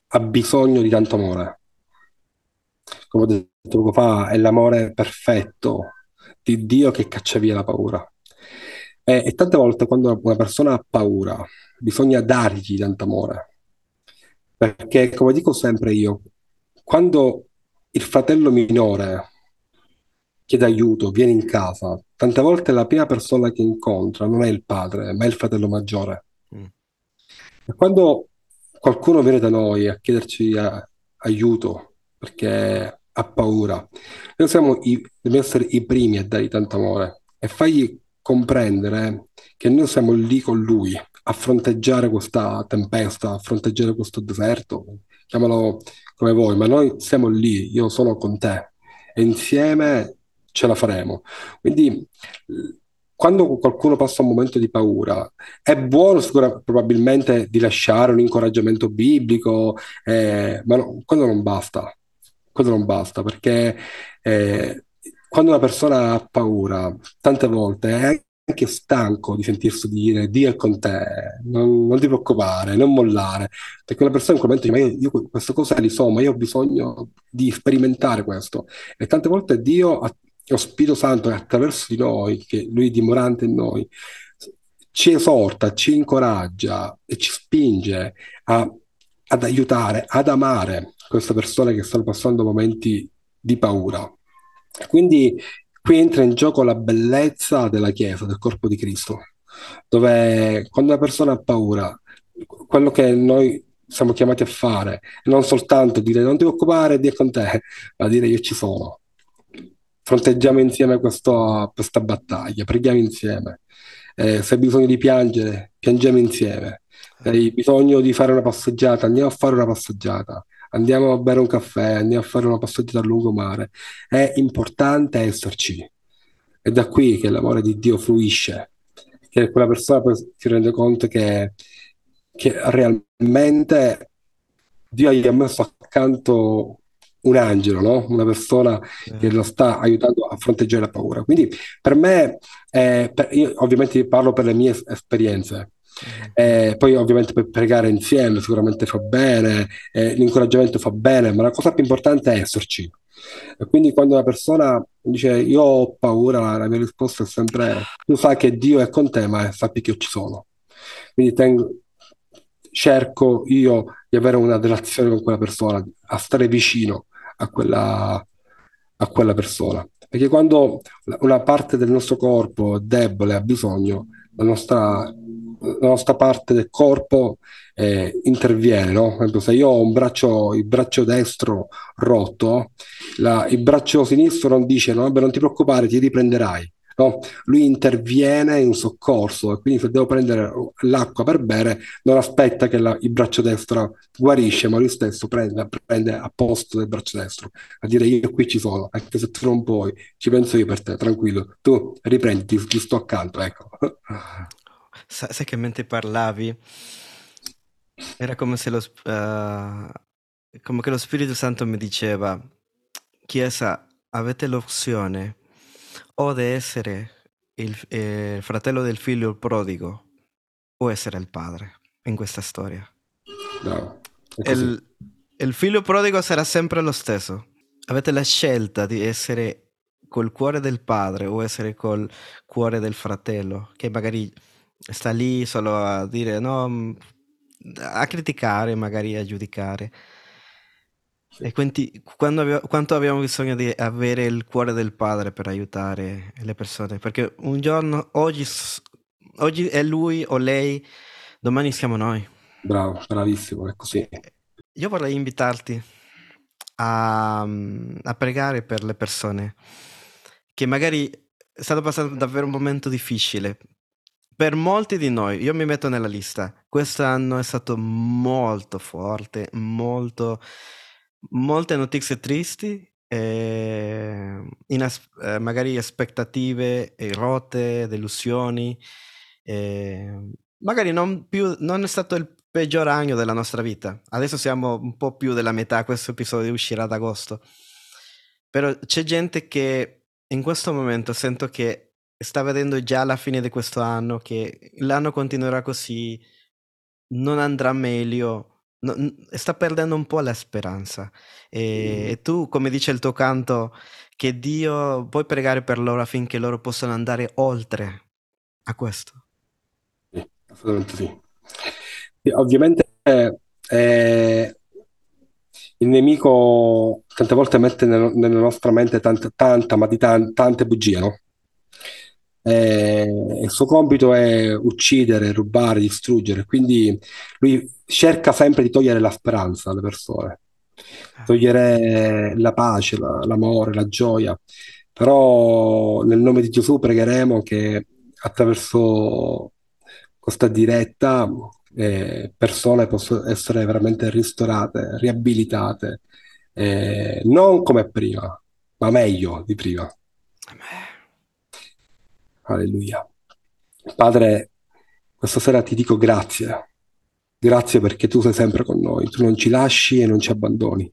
ha bisogno di tanto amore. Come ho detto poco fa, è l'amore perfetto di Dio che caccia via la paura. E, e tante volte quando una persona ha paura, bisogna dargli tanto amore. Perché, come dico sempre io, quando il fratello minore chiede aiuto, viene in casa, tante volte la prima persona che incontra non è il padre, ma è il fratello maggiore. Mm. E quando qualcuno viene da noi a chiederci a, eh, aiuto perché ha paura, noi siamo i, dobbiamo essere i primi a dargli tanto amore e fargli comprendere che noi siamo lì con lui a fronteggiare questa tempesta, a fronteggiare questo deserto, chiamalo come vuoi, ma noi siamo lì, io sono con te e insieme ce la faremo. Quindi quando qualcuno passa un momento di paura, è buono sicuramente probabilmente di lasciare un incoraggiamento biblico, eh, ma no, quello non basta. Quello non basta perché eh, quando una persona ha paura, tante volte è anche stanco di sentirsi dire Dio è con te, non, non ti preoccupare, non mollare, perché una persona in quel momento dice ma io, io queste cose le so, ma io ho bisogno di sperimentare questo. E tante volte Dio lo Spirito Santo è attraverso di noi, che lui è dimorante in noi, ci esorta, ci incoraggia e ci spinge a, ad aiutare, ad amare queste persone che stanno passando momenti di paura. Quindi qui entra in gioco la bellezza della Chiesa, del corpo di Cristo, dove quando una persona ha paura, quello che noi siamo chiamati a fare, non soltanto dire non ti preoccupare, Dio è con te, ma dire io ci sono, fronteggiamo insieme questo, questa battaglia, preghiamo insieme. Eh, se hai bisogno di piangere, piangiamo insieme. hai bisogno di fare una passeggiata, andiamo a fare una passeggiata, andiamo a bere un caffè, andiamo a fare una passeggiata a lungomare. È importante esserci. È da qui che l'amore di Dio fluisce, che quella persona si rende conto che, che realmente Dio gli ha messo accanto un angelo, no? una persona che lo sta aiutando a fronteggiare la paura. Quindi per me, eh, per, io ovviamente parlo per le mie esperienze, eh, poi ovviamente per pregare insieme sicuramente fa bene, eh, l'incoraggiamento fa bene, ma la cosa più importante è esserci. E quindi quando una persona dice io ho paura, la mia risposta è sempre tu sai che Dio è con te, ma sappi che io ci sono. Quindi tengo, cerco io di avere una relazione con quella persona, a stare vicino a quella, a quella persona. Perché quando una parte del nostro corpo è debole, ha bisogno, la nostra la nostra parte del corpo eh, interviene, no? se io ho un braccio, il braccio destro rotto, la, il braccio sinistro non dice no, vabbè, non ti preoccupare, ti riprenderai. No? Lui interviene in soccorso e quindi se devo prendere l'acqua per bere non aspetta che la, il braccio destro guarisce, ma lui stesso prende, prende a posto del braccio destro a dire io qui ci sono, anche se tu non puoi, ci penso io per te, tranquillo, tu riprendi, ti, sto accanto, ecco. Sa- sai che mentre parlavi era come se lo, uh, come lo Spirito Santo mi diceva, Chiesa, avete l'opzione o di essere il eh, fratello del figlio prodigo o essere il padre in questa storia. No, il, il figlio prodigo sarà sempre lo stesso. Avete la scelta di essere col cuore del padre o essere col cuore del fratello, che magari sta lì solo a dire no, mm, a criticare, magari a giudicare. E quindi abbiamo, quanto abbiamo bisogno di avere il cuore del padre per aiutare le persone? Perché un giorno, oggi, oggi è lui o lei, domani siamo noi. Bravo, bravissimo, è così. Io vorrei invitarti a, a pregare per le persone che magari stanno passando davvero un momento difficile, per molti di noi, io mi metto nella lista, quest'anno è stato molto forte, molto, molte notizie tristi, eh, inas- eh, magari aspettative rotte, delusioni, eh, magari non, più, non è stato il peggior anno della nostra vita. Adesso siamo un po' più della metà, questo episodio uscirà ad agosto. Però c'è gente che in questo momento sento che sta vedendo già la fine di questo anno che l'anno continuerà così, non andrà meglio, no, sta perdendo un po' la speranza. E, mm. e, tu, come dice il tuo canto, che Dio puoi pregare per loro affinché loro possano andare oltre a questo. Sì, assolutamente sì. E ovviamente eh, il nemico tante volte mette nel, nella nostra mente tanta, tanta ma di tan, tante bugie, no? Eh, il suo compito è uccidere, rubare, distruggere, quindi lui cerca sempre di togliere la speranza alle persone, togliere la pace, la, l'amore, la gioia, però nel nome di Gesù pregheremo che attraverso questa diretta eh, persone possano essere veramente ristorate, riabilitate, eh, non come prima, ma meglio di prima. Amen. Alleluia. Padre, questa sera ti dico grazie. Grazie perché tu sei sempre con noi, tu non ci lasci e non ci abbandoni.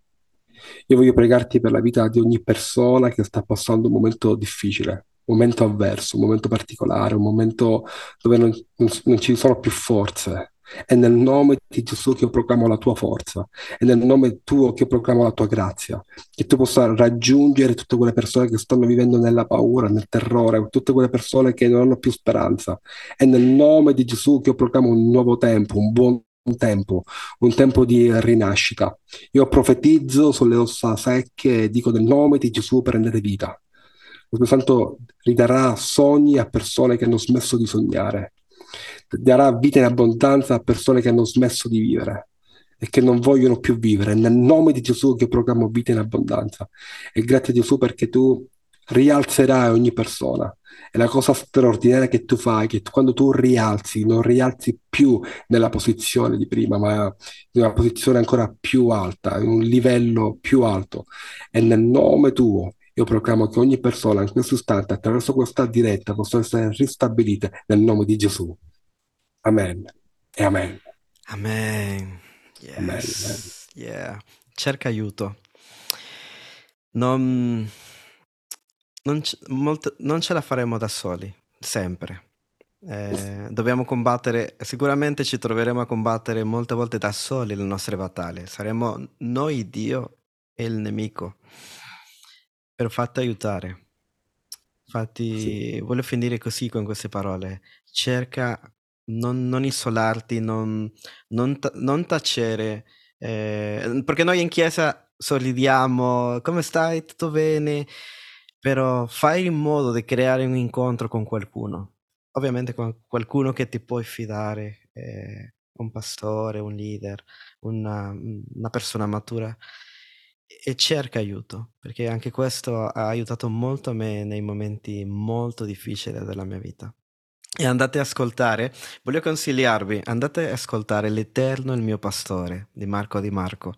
Io voglio pregarti per la vita di ogni persona che sta passando un momento difficile, un momento avverso, un momento particolare, un momento dove non, non, non ci sono più forze, è nel nome di Gesù che io proclamo la tua forza, è nel nome tuo che io proclamo la tua grazia, che tu possa raggiungere tutte quelle persone che stanno vivendo nella paura, nel terrore, tutte quelle persone che non hanno più speranza. È nel nome di Gesù che io proclamo un nuovo tempo, un buon tempo, un tempo di rinascita. Io profetizzo sulle ossa secche e dico nel nome di Gesù prendete vita. Lo Santo ridarà sogni a persone che hanno smesso di sognare darà vita in abbondanza a persone che hanno smesso di vivere e che non vogliono più vivere. Nel nome di Gesù che proclamo vita in abbondanza. E grazie a Gesù perché tu rialzerai ogni persona. E la cosa straordinaria che tu fai, che quando tu rialzi, non rialzi più nella posizione di prima, ma in una posizione ancora più alta, in un livello più alto. E nel nome tuo io proclamo che ogni persona in questo istante, attraverso questa diretta, possa essere ristabilita nel nome di Gesù. Amen. E amen. Amen. Yes. Amen. Yeah. Cerca aiuto. Non, non, c- molto, non ce la faremo da soli, sempre. Eh, dobbiamo combattere, sicuramente ci troveremo a combattere molte volte da soli le nostre battaglie. Saremo noi Dio e il nemico. Però fatti aiutare. Infatti, sì. voglio finire così con queste parole. Cerca non, non isolarti, non, non, non tacere, eh, perché noi in chiesa sorridiamo, come stai? Tutto bene? Però fai in modo di creare un incontro con qualcuno, ovviamente con qualcuno che ti puoi fidare, eh, un pastore, un leader, una, una persona matura e cerca aiuto, perché anche questo ha aiutato molto me nei momenti molto difficili della mia vita. E andate a ascoltare, voglio consigliarvi, andate a ascoltare L'Eterno il mio pastore di Marco Di Marco.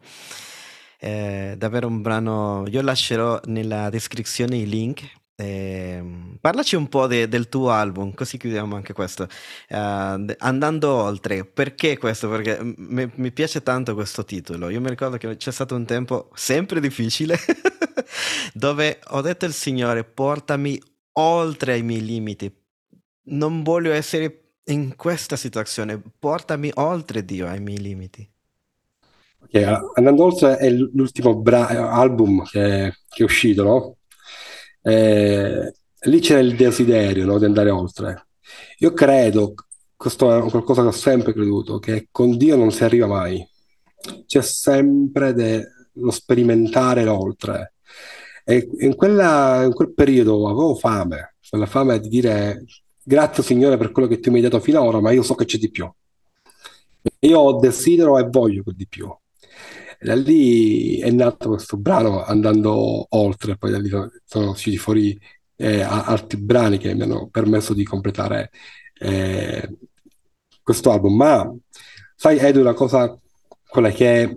È davvero un brano, io lascerò nella descrizione i link. Eh, parlaci un po' de, del tuo album, così chiudiamo anche questo. Uh, andando oltre, perché questo? Perché m- mi piace tanto questo titolo. Io mi ricordo che c'è stato un tempo sempre difficile dove ho detto al Signore: portami oltre ai miei limiti, non voglio essere in questa situazione, portami oltre Dio, ai miei limiti. Okay, andando oltre è l'ultimo bra- album che, che, è uscito, no? Eh, lì c'era il desiderio no, di andare oltre. Io credo, questo è qualcosa che ho sempre creduto, che con Dio non si arriva mai. C'è sempre de- lo sperimentare l'oltre. E in, quella, in quel periodo avevo fame, quella fame di dire grazie Signore per quello che tu mi hai dato finora, ma io so che c'è di più. Io desidero e voglio quel di più. Da lì è nato questo brano andando oltre, poi da lì sono usciti fuori eh, altri brani che mi hanno permesso di completare eh, questo album. Ma sai Edu, una cosa quella che,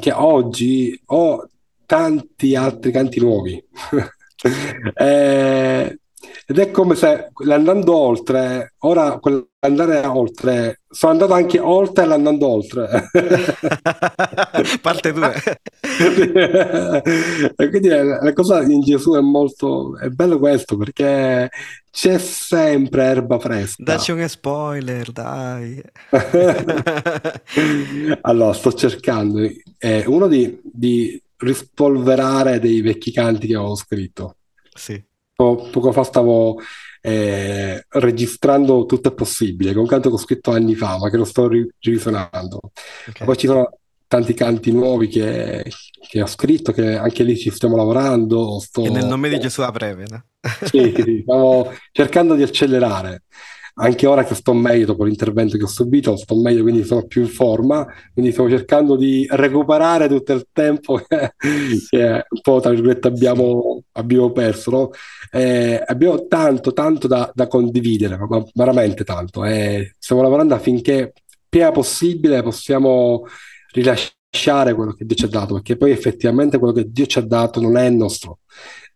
che oggi ho tanti altri canti nuovi. eh, ed è come se andando oltre, ora andare oltre, sono andato anche oltre l'andando oltre. Parte 2. e quindi la, cosa in Gesù è molto, è bello questo perché c'è sempre erba fresca. Dacci un spoiler, dai. allora, sto cercando eh, uno di, di rispolverare dei vecchi canti che avevo scritto. Sì poco fa stavo eh, registrando Tutto è possibile, che è un canto che ho scritto anni fa, ma che lo sto ri-. Okay. Poi ci sono tanti canti nuovi che, che, ho scritto, che anche lì ci stiamo lavorando. Sto... E nel nome di Gesù a breve, no? sì, sì, stiamo cercando di accelerare anche ora che sto meglio dopo l'intervento che ho subito, sto meglio, quindi sono più in forma, quindi stiamo cercando di recuperare tutto il tempo che, che un po' tra virgolette abbiamo, abbiamo perso. No? Eh, abbiamo tanto, tanto da, da condividere, ma veramente tanto. Eh, stiamo lavorando affinché prima possibile possiamo rilasciare quello che Dio ci ha dato, perché poi effettivamente quello che Dio ci ha dato non è nostro,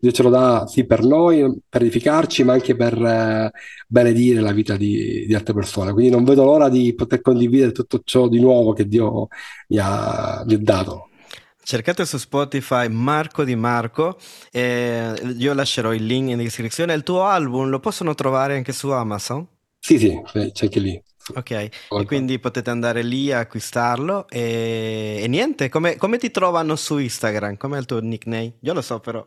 Dio ce lo dà sì per noi, per edificarci, ma anche per eh, benedire la vita di, di, altre persone. Quindi non vedo l'ora di poter condividere tutto ciò di nuovo che Dio mi ha, mi ha dato. Cercate su Spotify Marco Di Marco, eh, io lascerò il link in descrizione. Il tuo album lo possono trovare anche su Amazon? Sì, sì, c'è anche lì. Ok, e quindi potete andare lì a acquistarlo e, e niente, come, come, ti trovano su Instagram? Com'è il tuo nickname? Io lo so però.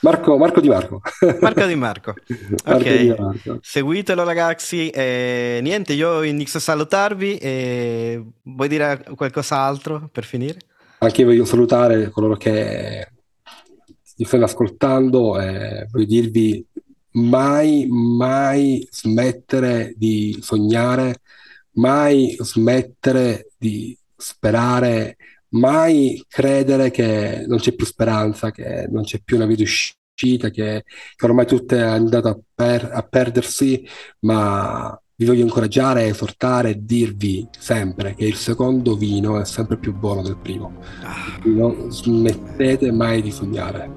Marco, Marco, Di Marco. Marco Di Marco. Ok, di Marco. seguitelo ragazzi. E niente, io inizio a salutarvi. E vuoi dire qualcos'altro per finire? Anche io voglio salutare coloro che mi stanno ascoltando e voglio dirvi mai, mai smettere di sognare, mai smettere di sperare mai credere che non c'è più speranza, che non c'è più una via d'uscita uscita, che, che ormai tutto è andato a, per, a perdersi, ma vi voglio incoraggiare, esortare e dirvi sempre che il secondo vino è sempre più buono del primo. Non smettete mai di sognare.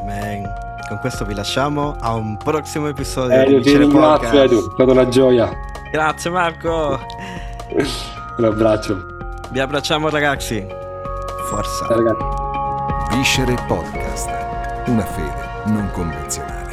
Amen. Con questo vi lasciamo a un prossimo episodio eh, di Ti ringrazio Edu, è stata una gioia. Grazie Marco. un abbraccio. Vi abbracciamo ragazzi. Forza. Ragazzi. Viscere Podcast. Una fede non convenzionale.